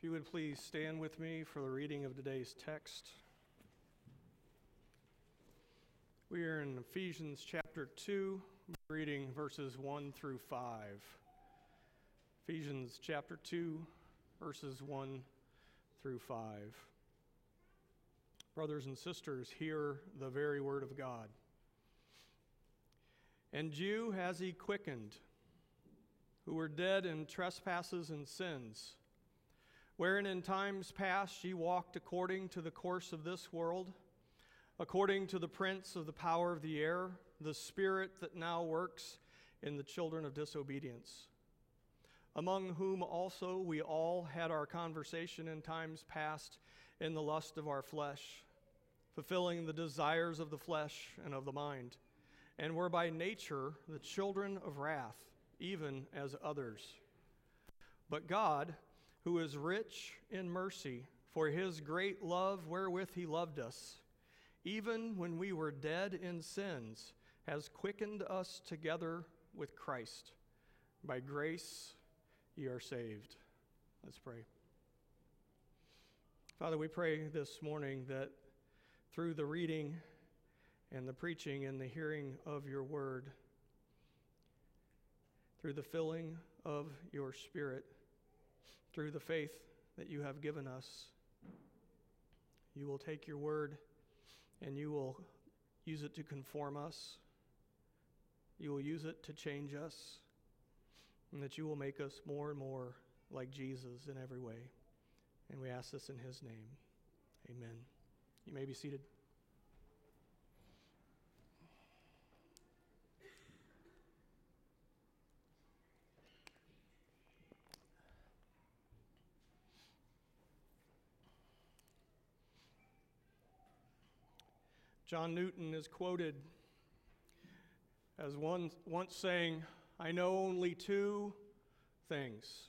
If you would please stand with me for the reading of today's text. We are in Ephesians chapter 2, reading verses 1 through 5. Ephesians chapter 2, verses 1 through 5. Brothers and sisters, hear the very word of God. And you has he quickened, who were dead in trespasses and sins wherein in times past ye walked according to the course of this world, according to the prince of the power of the air, the spirit that now works in the children of disobedience, among whom also we all had our conversation in times past in the lust of our flesh, fulfilling the desires of the flesh and of the mind, and were by nature the children of wrath, even as others. But God, who is rich in mercy, for his great love wherewith he loved us, even when we were dead in sins, has quickened us together with Christ. By grace ye are saved. Let's pray. Father, we pray this morning that through the reading and the preaching and the hearing of your word, through the filling of your spirit, through the faith that you have given us. You will take your word and you will use it to conform us. You will use it to change us. And that you will make us more and more like Jesus in every way. And we ask this in his name. Amen. You may be seated. John Newton is quoted as one, once saying, I know only two things.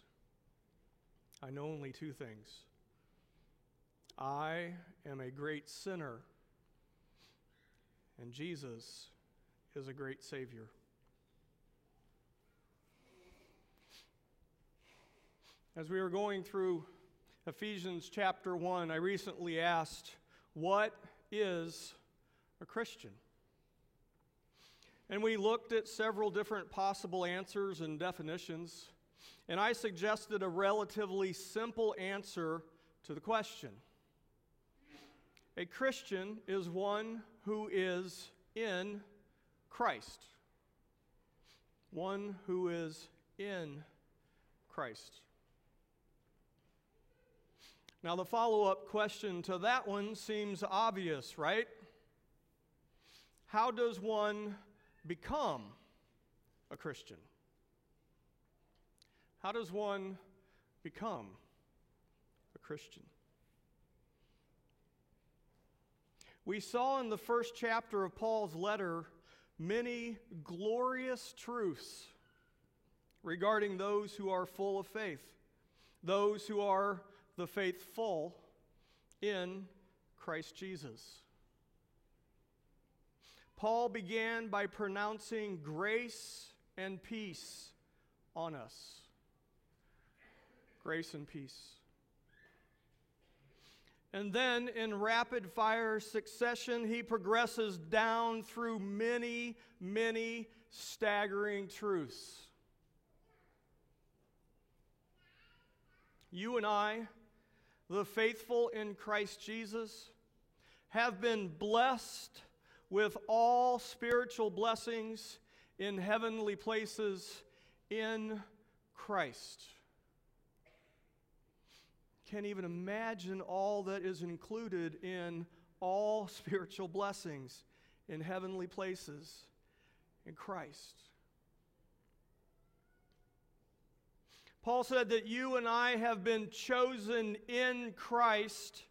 I know only two things. I am a great sinner, and Jesus is a great Savior. As we were going through Ephesians chapter 1, I recently asked, What is a Christian? And we looked at several different possible answers and definitions, and I suggested a relatively simple answer to the question. A Christian is one who is in Christ. One who is in Christ. Now, the follow up question to that one seems obvious, right? How does one become a Christian? How does one become a Christian? We saw in the first chapter of Paul's letter many glorious truths regarding those who are full of faith, those who are the faithful in Christ Jesus. Paul began by pronouncing grace and peace on us. Grace and peace. And then, in rapid fire succession, he progresses down through many, many staggering truths. You and I, the faithful in Christ Jesus, have been blessed with all spiritual blessings in heavenly places in Christ. Can't even imagine all that is included in all spiritual blessings in heavenly places in Christ. Paul said that you and I have been chosen in Christ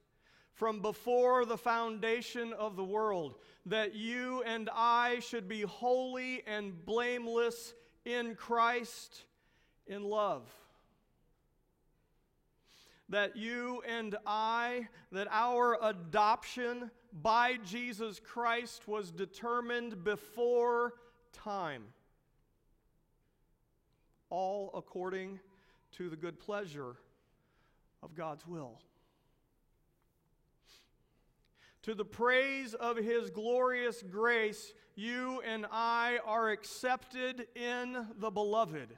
from before the foundation of the world, that you and I should be holy and blameless in Christ in love. That you and I, that our adoption by Jesus Christ was determined before time. All according to the good pleasure of God's will. To the praise of his glorious grace, you and I are accepted in the beloved.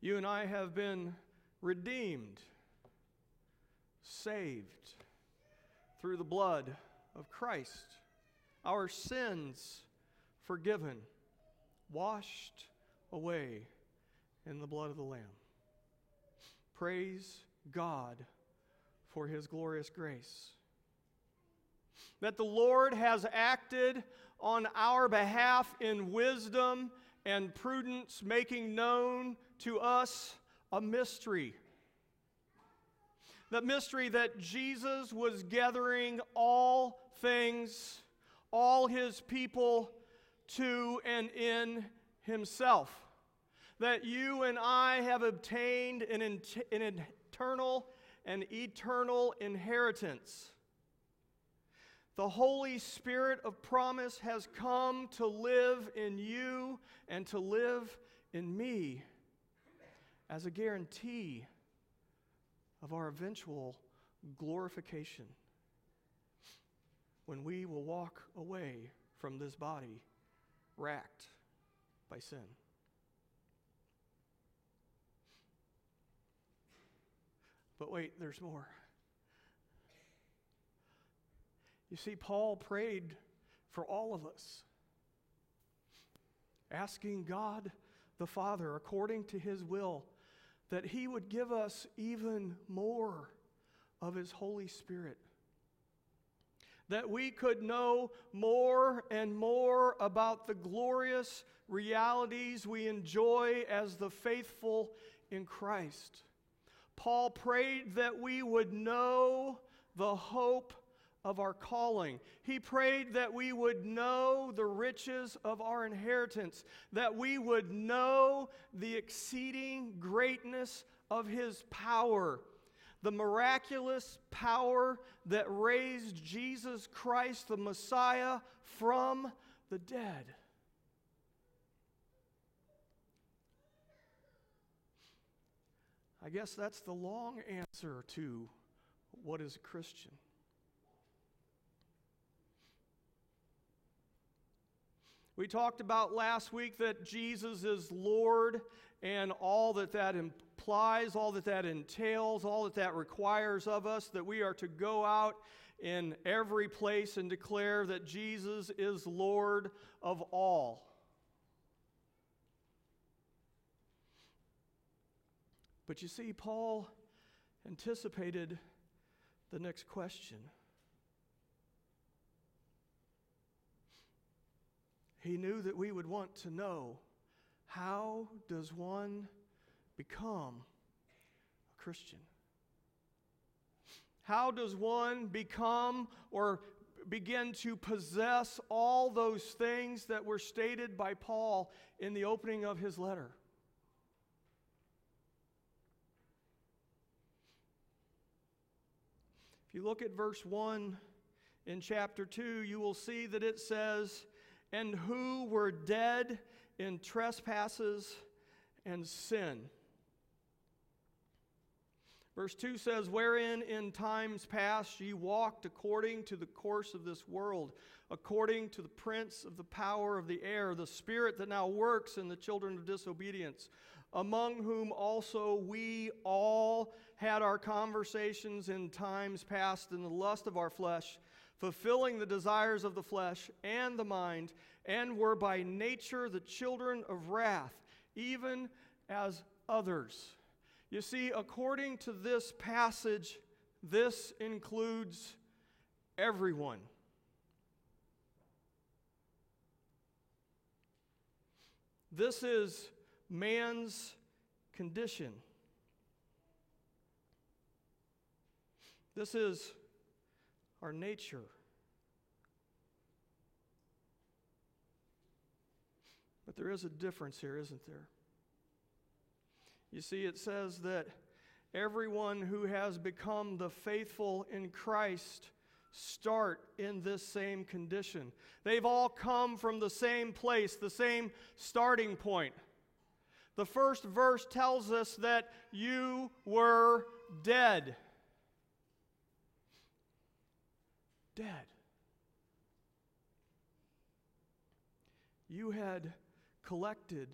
You and I have been redeemed, saved through the blood of Christ, our sins forgiven, washed away in the blood of the Lamb. Praise God for his glorious grace. That the Lord has acted on our behalf in wisdom and prudence, making known to us a mystery. The mystery that Jesus was gathering all things, all his people to and in himself. That you and I have obtained an, an eternal and eternal inheritance. The Holy Spirit of promise has come to live in you and to live in me as a guarantee of our eventual glorification when we will walk away from this body racked by sin. But wait, there's more. You see, Paul prayed for all of us, asking God the Father, according to his will, that he would give us even more of his Holy Spirit. That we could know more and more about the glorious realities we enjoy as the faithful in Christ. Paul prayed that we would know the hope of our calling. He prayed that we would know the riches of our inheritance, that we would know the exceeding greatness of his power, the miraculous power that raised Jesus Christ, the Messiah, from the dead. I guess that's the long answer to what is a Christian. We talked about last week that Jesus is Lord and all that that implies, all that that entails, all that that requires of us, that we are to go out in every place and declare that Jesus is Lord of all. But you see, Paul anticipated the next question. He knew that we would want to know how does one become a Christian? How does one become or begin to possess all those things that were stated by Paul in the opening of his letter? You look at verse 1 in chapter 2, you will see that it says, and who were dead in trespasses and sin. Verse 2 says, Wherein in times past ye walked according to the course of this world, according to the prince of the power of the air, the spirit that now works in the children of disobedience, among whom also we all had our conversations in times past in the lust of our flesh fulfilling the desires of the flesh and the mind, and were by nature the children of wrath, even as others. You see, according to this passage, this includes everyone. This is man's condition. This is our nature. But there is a difference here, isn't there? You see, it says that everyone who has become the faithful in Christ start in this same condition. They've all come from the same place, the same starting point. The first verse tells us that you were dead. Dead. You had collected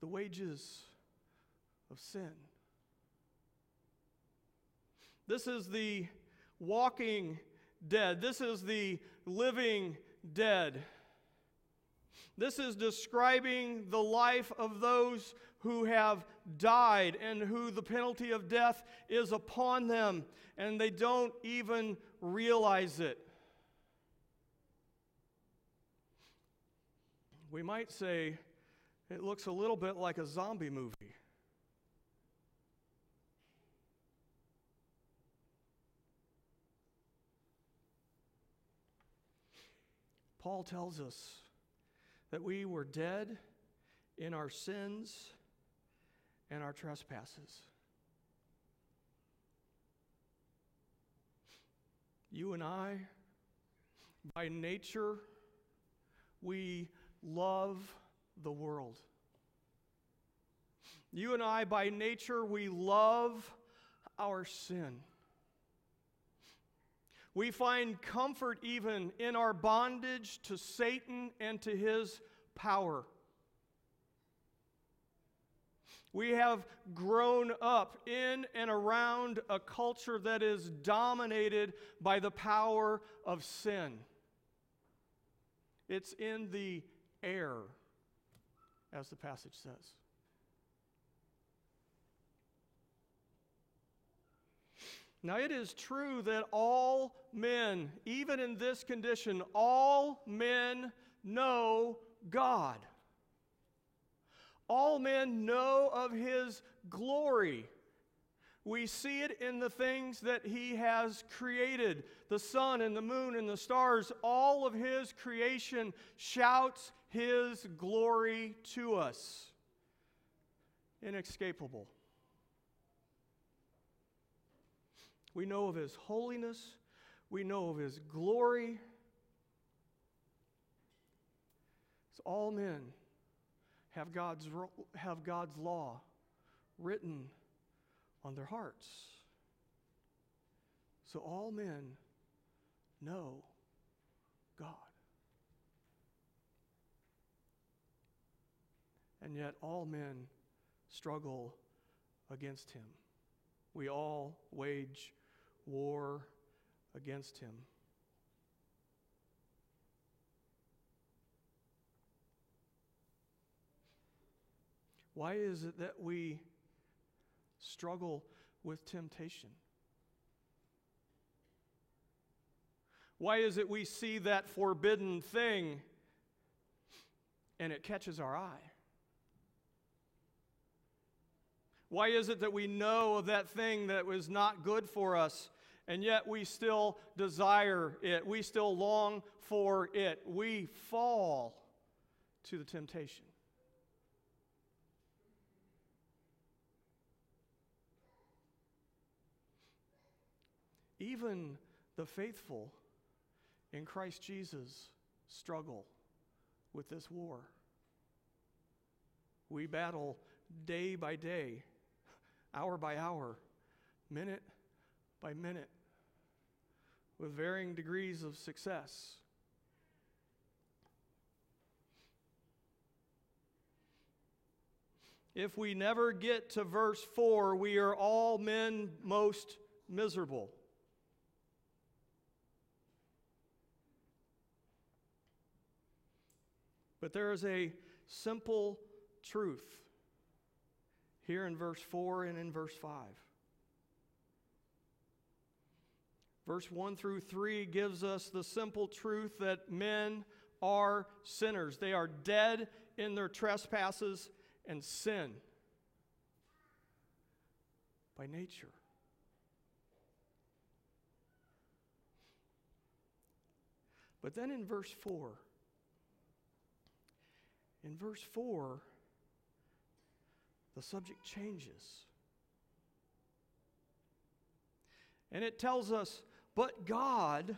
the wages of sin. This is the walking dead. This is the living dead. This is describing the life of those who have died and who the penalty of death is upon them, and they don't even realize it. We might say it looks a little bit like a zombie movie. Paul tells us that we were dead in our sins and our trespasses. You and I, by nature, we love the world. You and I, by nature, we love our sin. We find comfort even in our bondage to Satan and to his power. We have grown up in and around a culture that is dominated by the power of sin. It's in the air, as the passage says. Now, it is true that all men, even in this condition, all men know God. All men know of His glory. We see it in the things that He has created the sun and the moon and the stars. All of His creation shouts His glory to us. Inescapable. We know of his holiness. We know of his glory. So all men have God's, have God's law written on their hearts. So all men know God. And yet all men struggle against him. We all wage war against him. Why is it that we struggle with temptation? Why is it we see that forbidden thing and it catches our eye? Why is it that we know of that thing that was not good for us and yet we still desire it. We still long for it. We fall to the temptation. Even the faithful in Christ Jesus struggle with this war. We battle day by day, hour by hour, minute by minute with varying degrees of success. If we never get to verse 4, we are all men most miserable. But there is a simple truth here in verse 4 and in verse 5. Verse 1 through 3 gives us the simple truth that men are sinners. They are dead in their trespasses and sin by nature. But then in verse 4, in verse 4, the subject changes. And it tells us but God,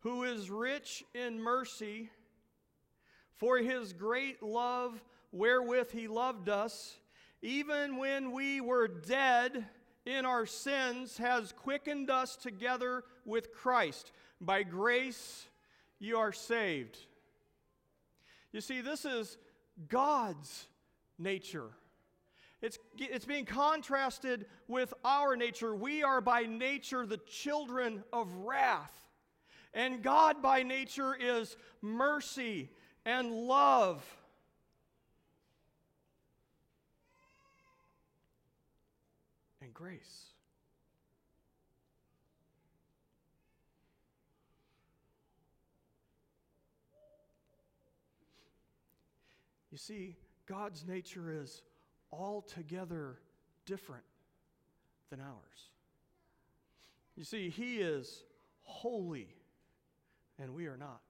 who is rich in mercy, for his great love wherewith he loved us, even when we were dead in our sins, has quickened us together with Christ. By grace you are saved. You see, this is God's nature. It's, it's being contrasted with our nature. We are by nature the children of wrath. And God by nature is mercy and love. And grace. You see, God's nature is altogether different than ours. You see, He is holy, and we are not.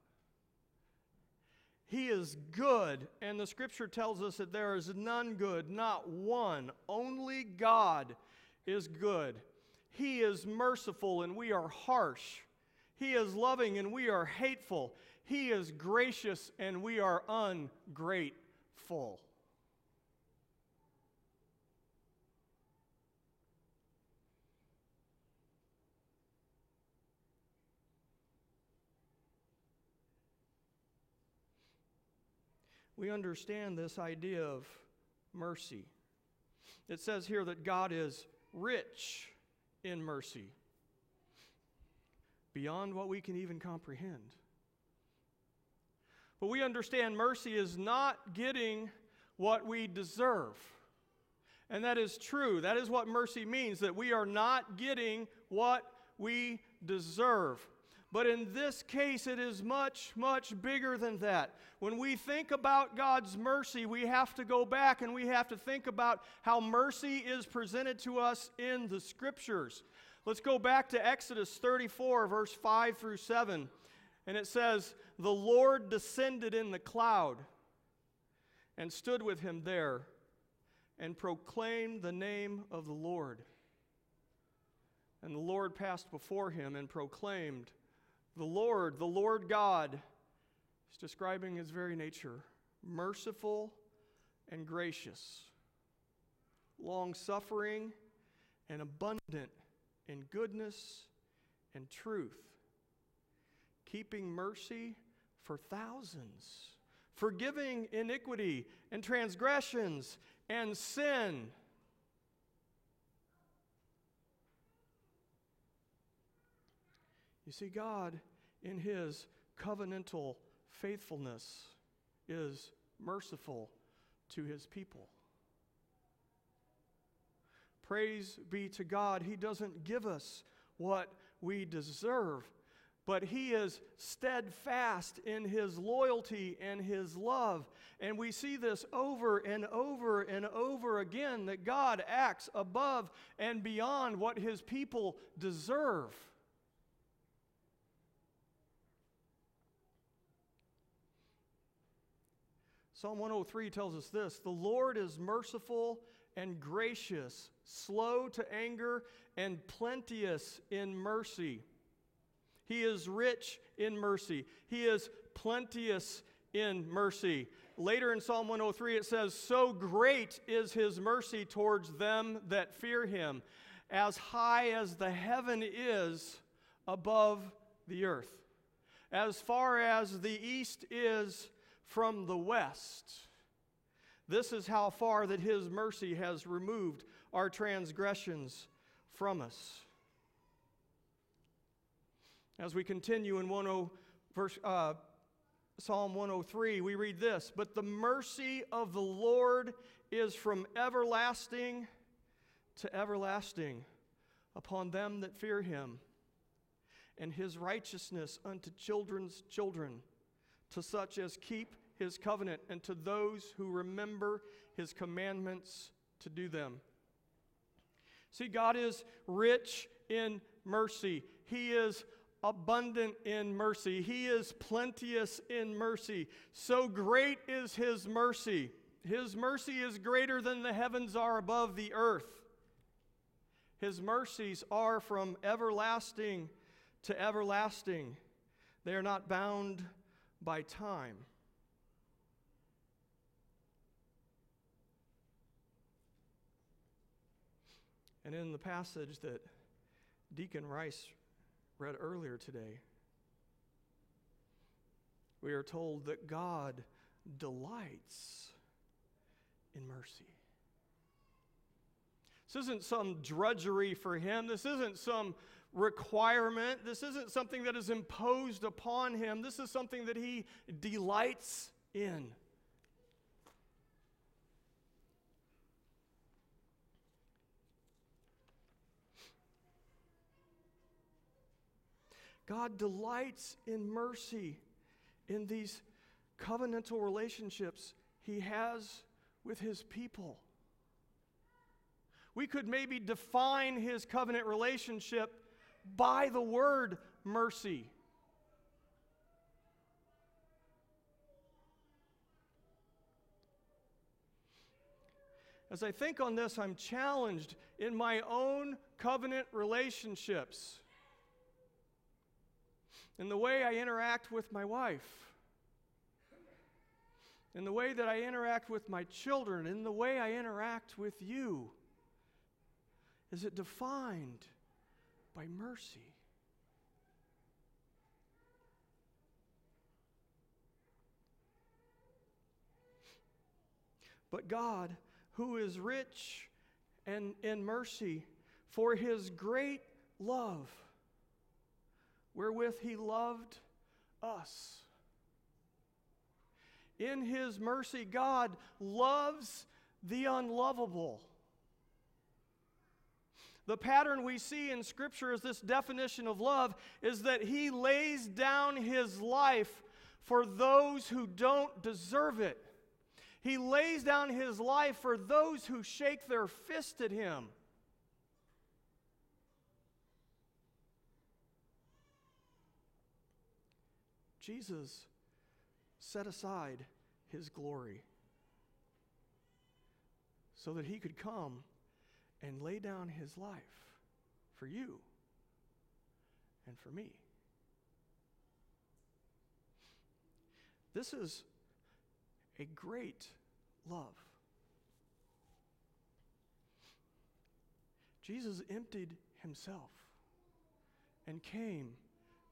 He is good, and the scripture tells us that there is none good, not one. Only God is good. He is merciful, and we are harsh. He is loving, and we are hateful. He is gracious, and we are ungrateful. We understand this idea of mercy. It says here that God is rich in mercy, beyond what we can even comprehend. But we understand mercy is not getting what we deserve. And that is true. That is what mercy means, that we are not getting what we deserve. But in this case, it is much, much bigger than that. When we think about God's mercy, we have to go back and we have to think about how mercy is presented to us in the scriptures. Let's go back to Exodus 34, verse 5 through 7. And it says, The Lord descended in the cloud and stood with him there and proclaimed the name of the Lord. And the Lord passed before him and proclaimed, the Lord, the Lord God, is describing his very nature. Merciful and gracious, long suffering and abundant in goodness and truth, keeping mercy for thousands, forgiving iniquity and transgressions and sin. You see, God, in His covenantal faithfulness, is merciful to His people. Praise be to God, He doesn't give us what we deserve, but He is steadfast in His loyalty and His love. And we see this over and over and over again that God acts above and beyond what His people deserve. Psalm 103 tells us this The Lord is merciful and gracious, slow to anger, and plenteous in mercy. He is rich in mercy. He is plenteous in mercy. Later in Psalm 103, it says, So great is his mercy towards them that fear him, as high as the heaven is above the earth. As far as the east is from the west. This is how far that his mercy has removed our transgressions from us. As we continue in 10, verse, uh, Psalm 103, we read this But the mercy of the Lord is from everlasting to everlasting upon them that fear him, and his righteousness unto children's children, to such as keep his covenant and to those who remember his commandments to do them. See, God is rich in mercy. He is abundant in mercy. He is plenteous in mercy. So great is his mercy. His mercy is greater than the heavens are above the earth. His mercies are from everlasting to everlasting. They are not bound by time. And in the passage that Deacon Rice read earlier today, we are told that God delights in mercy. This isn't some drudgery for him. This isn't some requirement. This isn't something that is imposed upon him. This is something that he delights in. God delights in mercy in these covenantal relationships he has with his people. We could maybe define his covenant relationship by the word mercy. As I think on this, I'm challenged in my own covenant relationships, in the way I interact with my wife, in the way that I interact with my children, in the way I interact with you. Is it defined by mercy? But God, who is rich and in mercy, for his great love, wherewith he loved us. In his mercy, God loves the unlovable. The pattern we see in Scripture as this definition of love is that he lays down his life for those who don't deserve it. He lays down his life for those who shake their fist at him. Jesus set aside his glory so that he could come and lay down his life for you and for me. This is a great love. Jesus emptied himself and came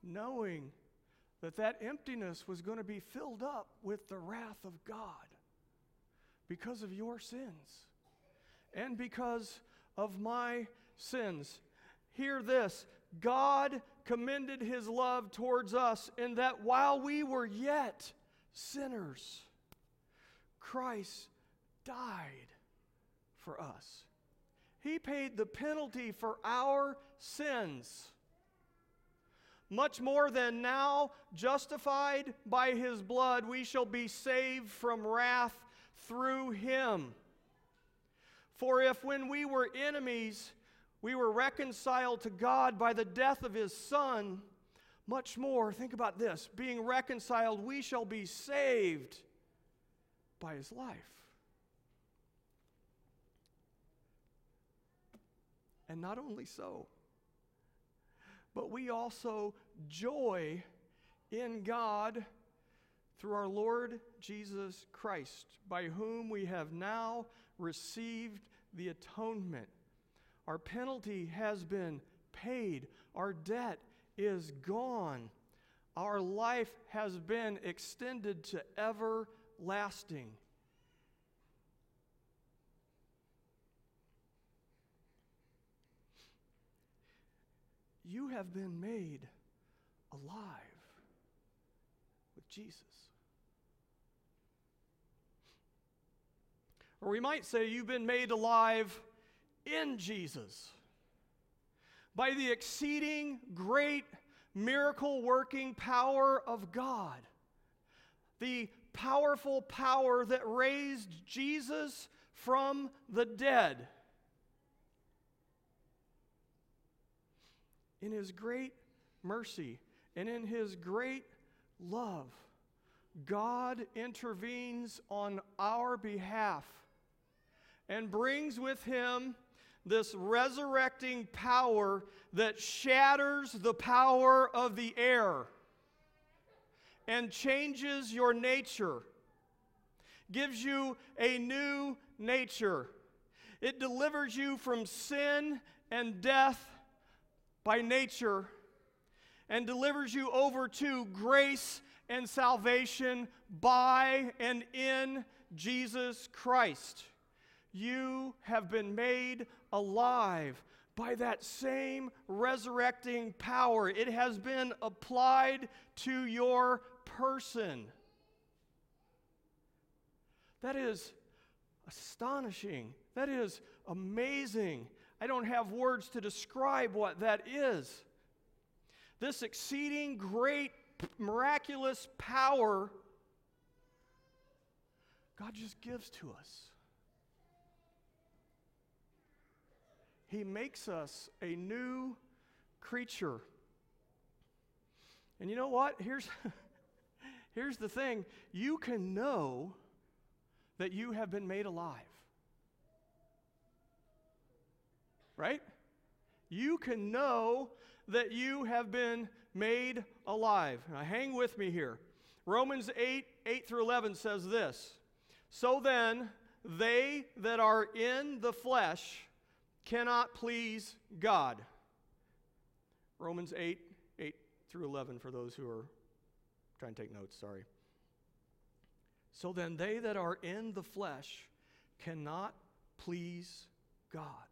knowing that that emptiness was going to be filled up with the wrath of God because of your sins and because of my sins. Hear this God commended his love towards us in that while we were yet sinners, Christ died for us. He paid the penalty for our sins. Much more than now, justified by his blood, we shall be saved from wrath through him. For if when we were enemies, we were reconciled to God by the death of his Son, much more, think about this being reconciled, we shall be saved by his life. And not only so, but we also joy in God through our Lord Jesus Christ, by whom we have now received the atonement. Our penalty has been paid, our debt is gone. Our life has been extended to everlasting. You have been made alive with Jesus. Or we might say you've been made alive in Jesus by the exceeding great miracle working power of God. The powerful power that raised Jesus from the dead. In his great mercy and in his great love, God intervenes on our behalf and brings with him this resurrecting power that shatters the power of the air and changes your nature, gives you a new nature, It delivers you from sin and death by nature and delivers you over to grace and salvation by and in Jesus Christ. You have been made alive by that same resurrecting power. It has been applied to your person. That is astonishing. That is amazing. I don't have words to describe what that is. This exceeding great, miraculous power God just gives to us. He makes us a new creature. And you know what? Here's, here's the thing you can know that you have been made alive. Right? You can know that you have been made alive. Now, hang with me here. Romans 8, 8 through 11 says this So then, they that are in the flesh cannot please God. Romans 8, 8 through 11 for those who are trying to take notes, sorry. So then, they that are in the flesh cannot please God.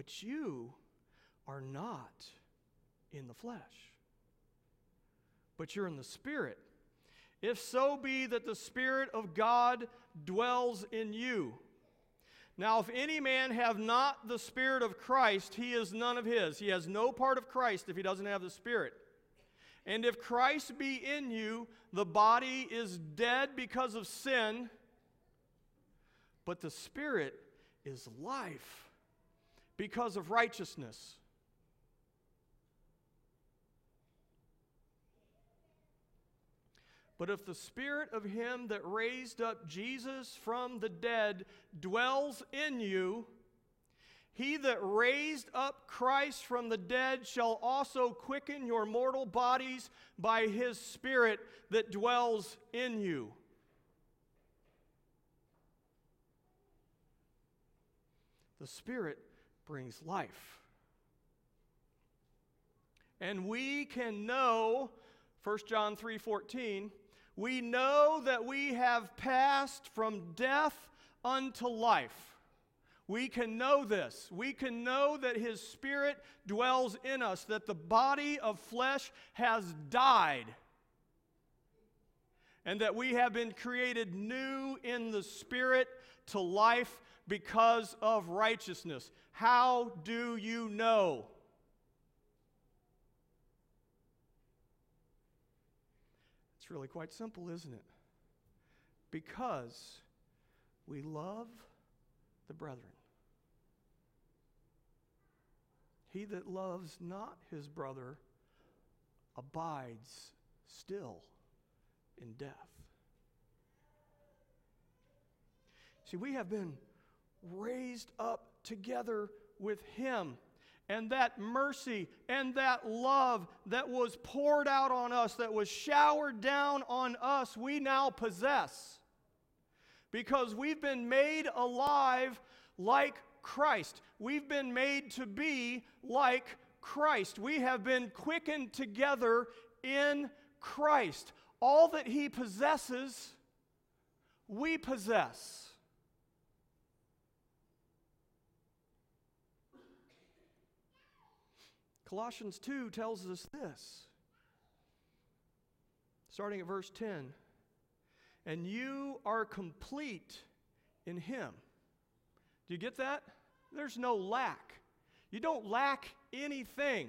But you are not in the flesh, but you're in the Spirit. If so be that the Spirit of God dwells in you. Now, if any man have not the Spirit of Christ, he is none of his. He has no part of Christ if he doesn't have the Spirit. And if Christ be in you, the body is dead because of sin, but the Spirit is life because of righteousness. But if the spirit of him that raised up Jesus from the dead dwells in you, he that raised up Christ from the dead shall also quicken your mortal bodies by his Spirit that dwells in you. The Spirit brings life. And we can know, 1 John 3 14, we know that we have passed from death unto life. We can know this. We can know that His Spirit dwells in us, that the body of flesh has died, and that we have been created new in the Spirit to life because of righteousness. How do you know? It's really quite simple, isn't it? Because we love the brethren. He that loves not his brother abides still in death. See, we have been raised up together with him and that mercy and that love that was poured out on us, that was showered down on us, we now possess. Because we've been made alive like Christ. We've been made to be like Christ. We have been quickened together in Christ. All that He possesses, we possess. Colossians 2 tells us this, starting at verse 10 And you are complete in Him. Do you get that? There's no lack. You don't lack anything.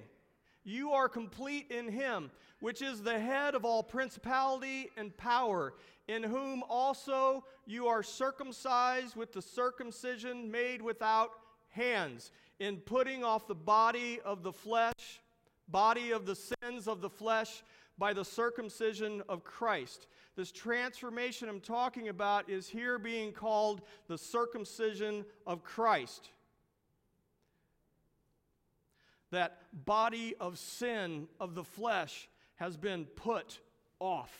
You are complete in Him, which is the head of all principality and power, in whom also you are circumcised with the circumcision made without hands in putting off the body of the flesh, body of the sins of the flesh, by the circumcision of Christ. This transformation I'm talking about is here being called the circumcision of Christ. That body of sin of the flesh has been put off.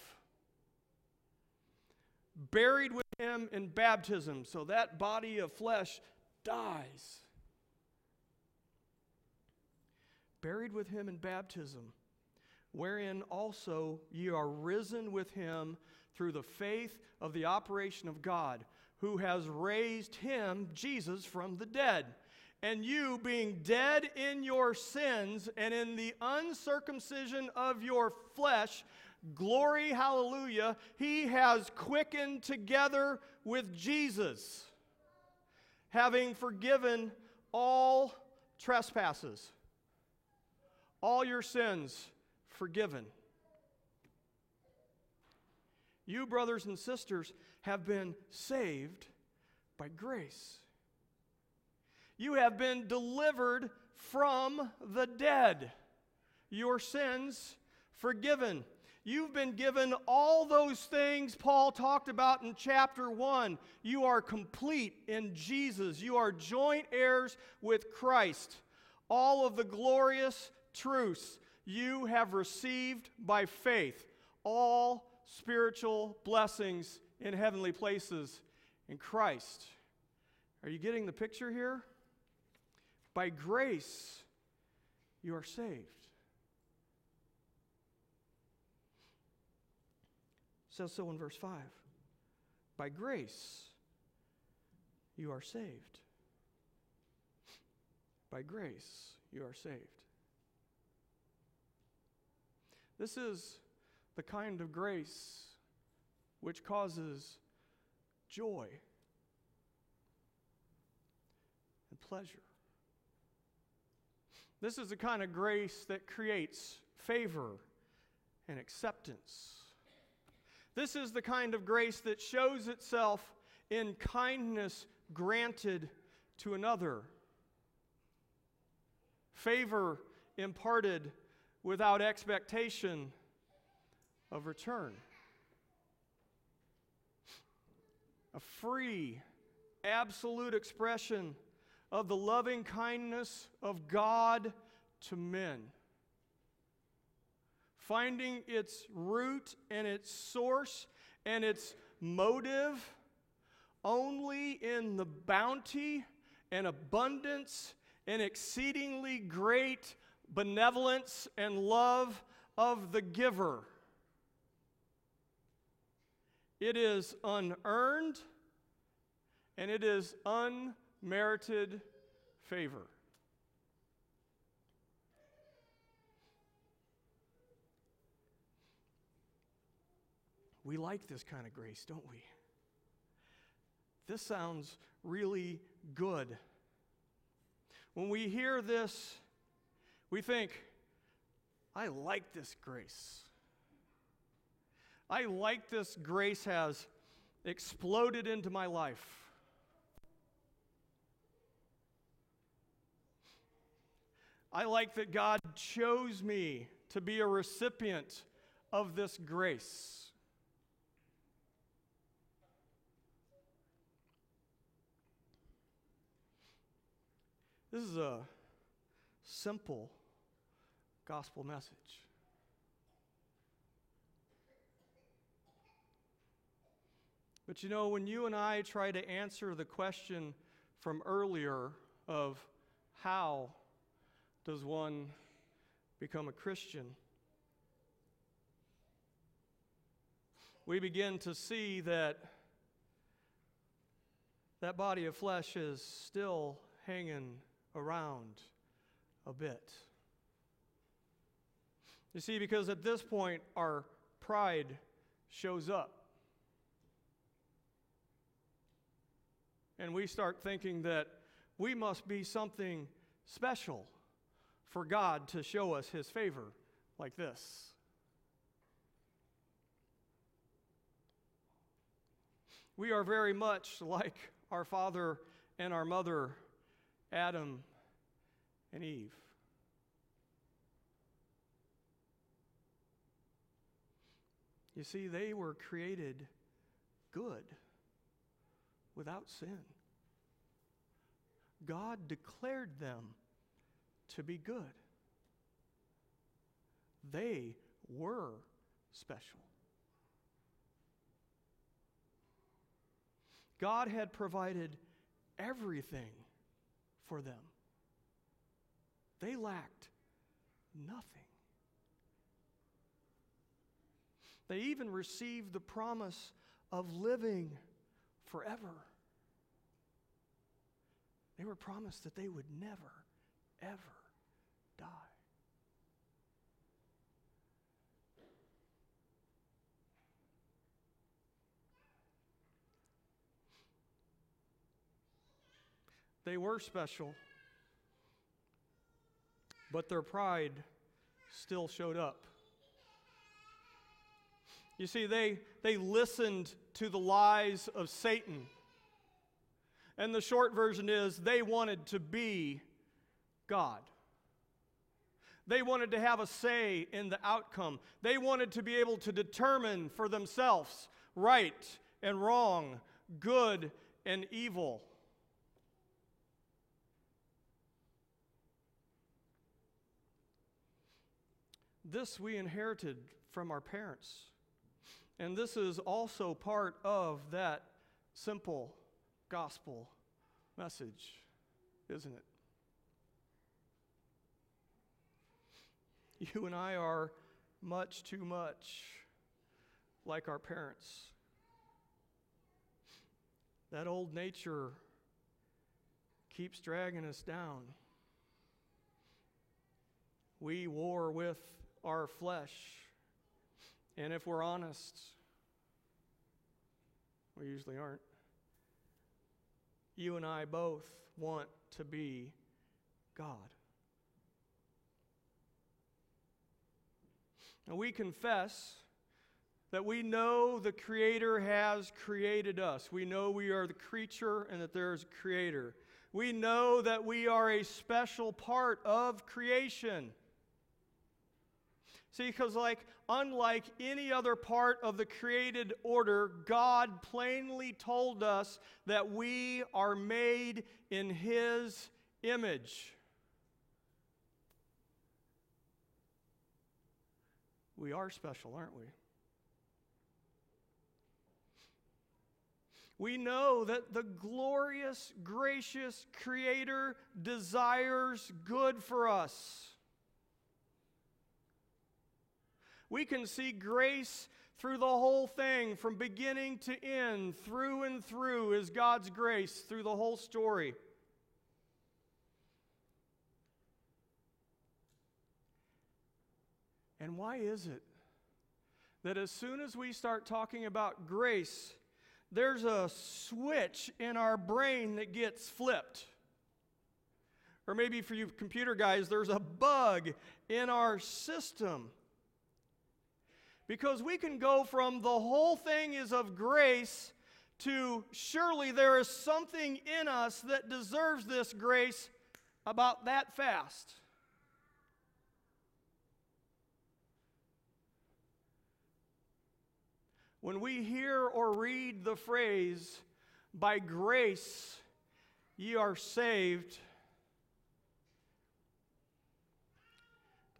buried with him in baptism. So that body of flesh dies. Buried with him in baptism, wherein also ye are risen with him through the faith of the operation of God, who has raised him, Jesus, from the dead. And you, being dead in your sins and in the uncircumcision of your flesh, glory, hallelujah, he has quickened together with Jesus, having forgiven all trespasses, all your sins forgiven. You, brothers and sisters, have been saved by grace. You have been delivered from the dead, your sins forgiven. You've been given all those things Paul talked about in chapter 1. You are complete in Jesus. You are joint heirs with Christ. All of the glorious truths you have received by faith. All spiritual blessings in heavenly places in Christ. Are you getting the picture here? By grace, you are saved. says so in verse 5. By grace, you are saved. By grace, you are saved. This is the kind of grace which causes joy and pleasure. This is the kind of grace that creates favor and acceptance. This is the kind of grace that shows itself in kindness granted to another, favor imparted without expectation of return, a free, absolute expression of the loving kindness of God to men. Finding its root and its source and its motive only in the bounty and abundance and exceedingly great benevolence and love of the giver. It is unearned and it is unmerited favor. We like this kind of grace, don't we? This sounds really good. When we hear this, we think, I like this grace. I like this grace has exploded into my life. I like that God chose me to be a recipient of this grace. This is a simple gospel message. But you know, when you and I try to answer the question from earlier of how does one become a Christian, we begin to see that that body of flesh is still hanging around a bit. You see, because at this point, our pride shows up. And we start thinking that we must be something special for God to show us his favor like this. We are very much like our father and our mother Adam and Eve. You see, they were created good without sin. God declared them to be good. They were special. God had provided everything for them. They lacked nothing. They even received the promise of living forever. They were promised that they would never, ever die. They were special, but their pride still showed up. You see, they, they listened to the lies of Satan. And the short version is they wanted to be God. They wanted to have a say in the outcome. They wanted to be able to determine for themselves right and wrong, good and evil. This we inherited from our parents. And this is also part of that simple gospel message, isn't it? You and I are much too much like our parents. That old nature keeps dragging us down. We war with our flesh. And if we're honest, we usually aren't. You and I both want to be God. And we confess that we know the Creator has created us. We know we are the creature and that there is a Creator. We know that we are a special part of creation. See, because, like, unlike any other part of the created order, God plainly told us that we are made in His image. We are special, aren't we? We know that the glorious, gracious Creator desires good for us. We can see grace through the whole thing, from beginning to end, through and through, is God's grace through the whole story. And why is it that as soon as we start talking about grace, there's a switch in our brain that gets flipped? Or maybe for you computer guys, there's a bug in our system because we can go from the whole thing is of grace to surely there is something in us that deserves this grace about that fast. When we hear or read the phrase, by grace ye are saved,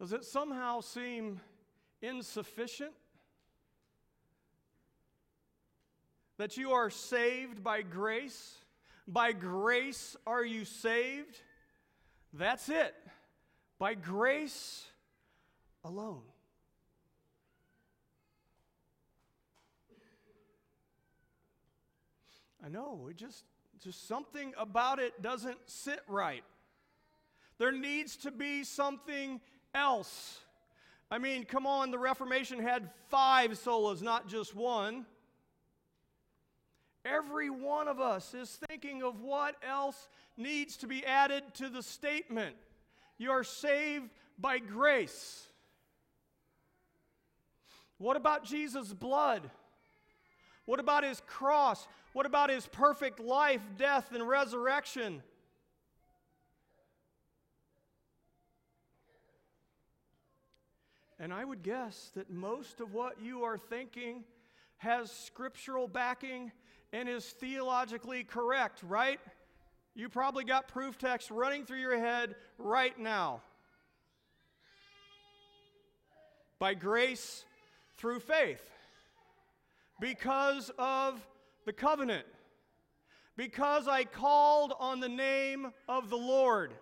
does it somehow seem insufficient? That you are saved by grace. By grace are you saved. That's it. By grace alone. I know, it just just something about it doesn't sit right. There needs to be something else. I mean, come on, the Reformation had five solas, not just one. Every one of us is thinking of what else needs to be added to the statement. You are saved by grace. What about Jesus' blood? What about his cross? What about his perfect life, death, and resurrection? And I would guess that most of what you are thinking has scriptural backing and is theologically correct, right? You probably got proof text running through your head right now. By grace through faith, because of the covenant. because I called on the name of the Lord.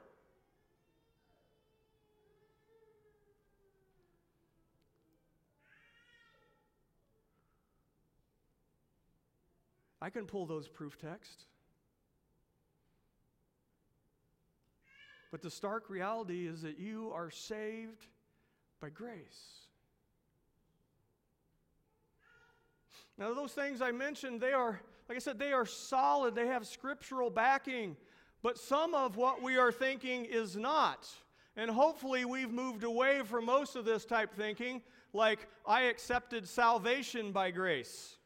I can pull those proof texts. But the stark reality is that you are saved by grace. Now, those things I mentioned, they are, like I said, they are solid, they have scriptural backing, but some of what we are thinking is not. And hopefully, we've moved away from most of this type thinking, like, I accepted salvation by grace.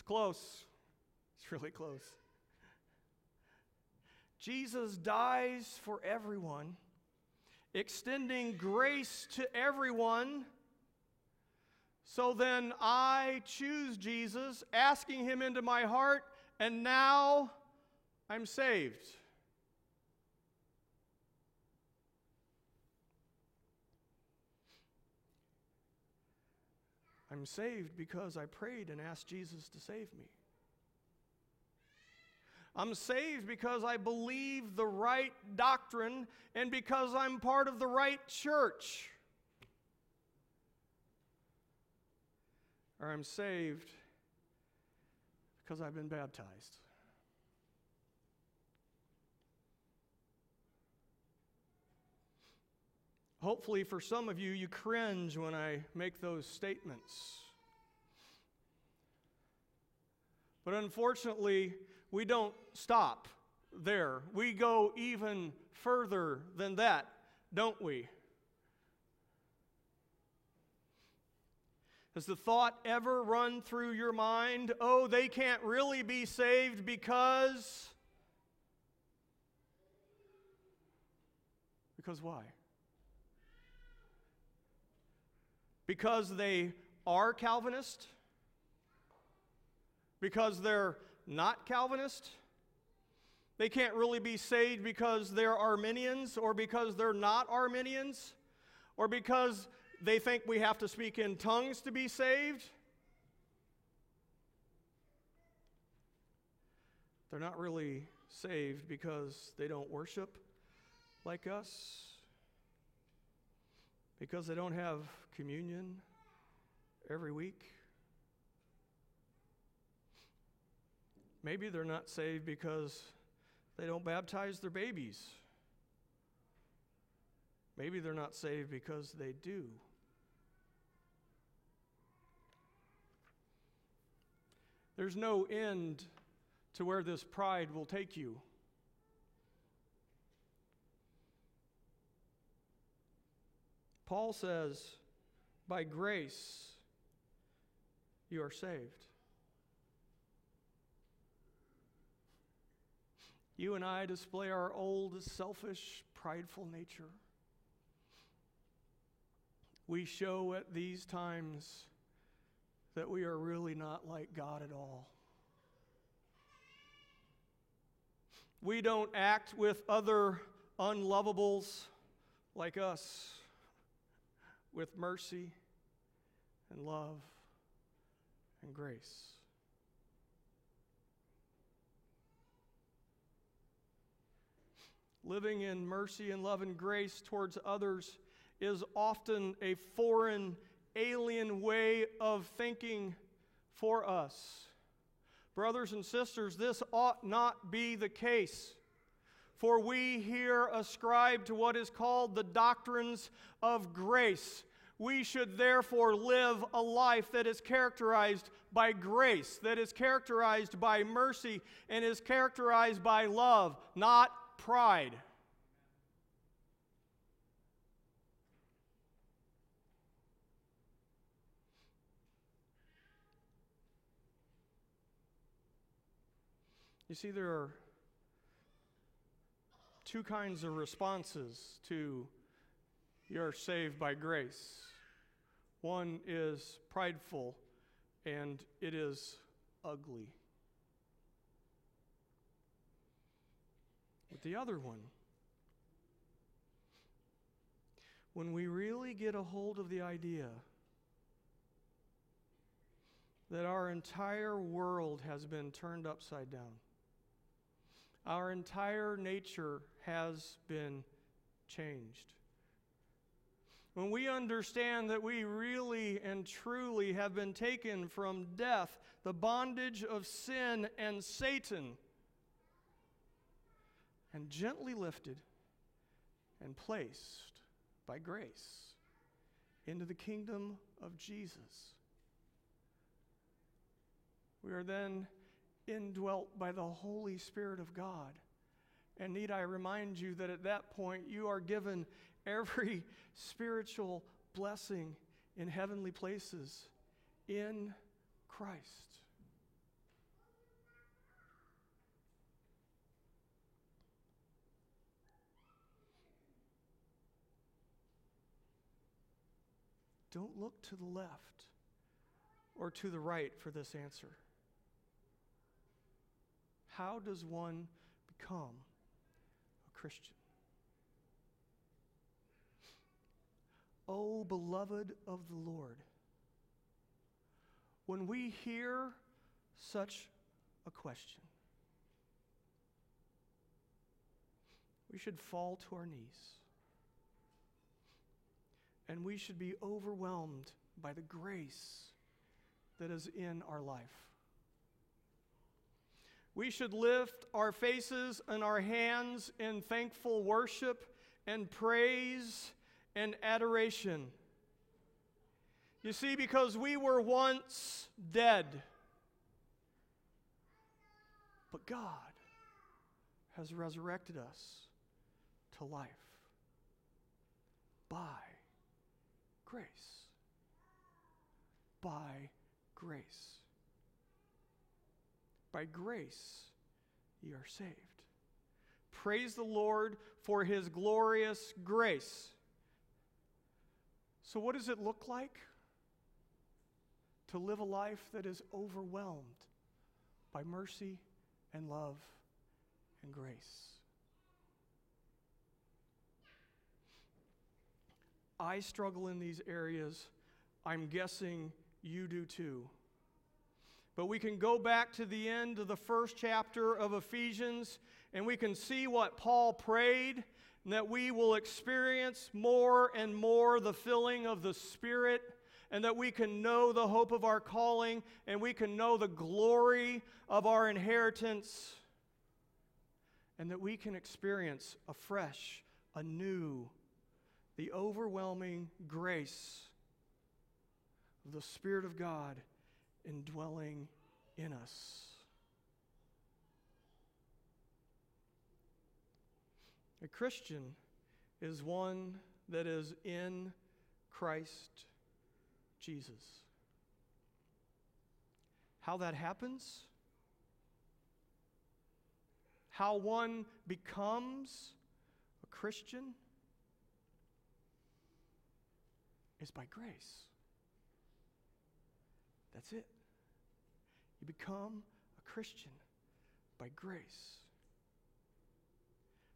It's close, it's really close. Jesus dies for everyone, extending grace to everyone so then I choose Jesus, asking him into my heart, and now I'm saved. I'm saved because I prayed and asked Jesus to save me. I'm saved because I believe the right doctrine and because I'm part of the right church. or I'm saved because I've been baptized. Hopefully, for some of you, you cringe when I make those statements. But unfortunately, we don't stop there. We go even further than that, don't we? Has the thought ever run through your mind, oh, they can't really be saved because. Because why? Because they are Calvinist? Because they're not Calvinist? They can't really be saved because they're Arminians or because they're not Arminians or because they think we have to speak in tongues to be saved. They're not really saved because they don't worship like us, because they don't have communion every week. Maybe they're not saved because they don't baptize their babies. Maybe they're not saved because they do. There's no end to where this pride will take you. Paul says, by grace you are saved. You and I display our old, selfish, prideful nature. We show at these times that we are really not like God at all. We don't act with other unlovables like us with mercy and love and grace. Living in mercy and love and grace towards others is often a foreign alien way of thinking for us. Brothers and sisters, this ought not be the case. For we here ascribe to what is called the doctrines of grace. We should therefore live a life that is characterized by grace, that is characterized by mercy, and is characterized by love, not pride. You see, there are two kinds of responses to you're saved by grace. One is prideful, and it is ugly. But the other one, when we really get a hold of the idea that our entire world has been turned upside down. Our entire nature has been changed. When we understand that we really and truly have been taken from death, the bondage of sin and Satan, and gently lifted and placed by grace into the kingdom of Jesus. We are then indwelt by the Holy Spirit of God. And need I remind you that at that point you are given every spiritual blessing in heavenly places in Christ. Don't look to the left or to the right for this answer. How does one become a Christian? O beloved of the Lord, when we hear such a question, we should fall to our knees and we should be overwhelmed by the grace that is in our life. We should lift our faces and our hands in thankful worship and praise and adoration. You see, because we were once dead, but God has resurrected us to life by grace. By grace. By grace, ye are saved. Praise the Lord for his glorious grace. So, what does it look like to live a life that is overwhelmed by mercy and love and grace? I struggle in these areas. I'm guessing you do too. But we can go back to the end of the first chapter of Ephesians and we can see what Paul prayed and that we will experience more and more the filling of the Spirit and that we can know the hope of our calling and we can know the glory of our inheritance and that we can experience afresh, anew, the overwhelming grace of the Spirit of God indwelling in us. A Christian is one that is in Christ Jesus. How that happens, how one becomes a Christian is by grace. That's it. You become a Christian by grace.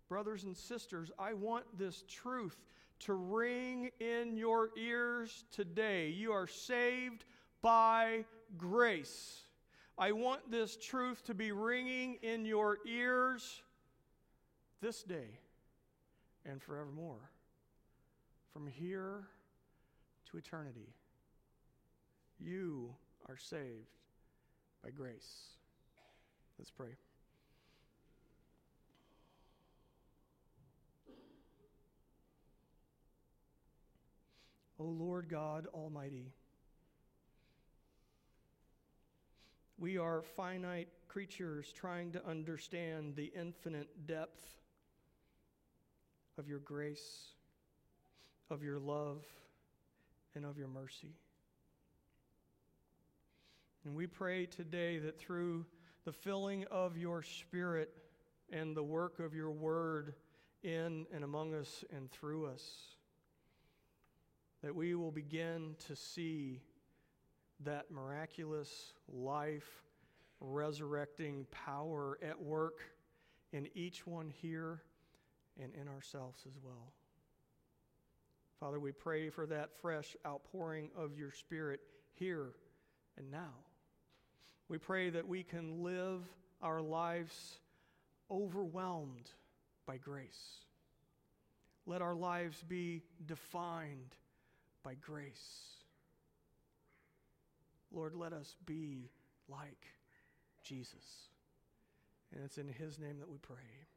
Brothers and sisters, I want this truth to ring in your ears today. You are saved by grace. I want this truth to be ringing in your ears this day and forevermore. From here to eternity. You are saved by grace. Let's pray. O Lord God Almighty, we are finite creatures trying to understand the infinite depth of your grace, of your love and of your mercy. And we pray today that through the filling of your Spirit and the work of your word in and among us and through us, that we will begin to see that miraculous life, resurrecting power at work in each one here and in ourselves as well. Father, we pray for that fresh outpouring of your Spirit here and now. We pray that we can live our lives overwhelmed by grace. Let our lives be defined by grace. Lord, let us be like Jesus. And it's in his name that we pray.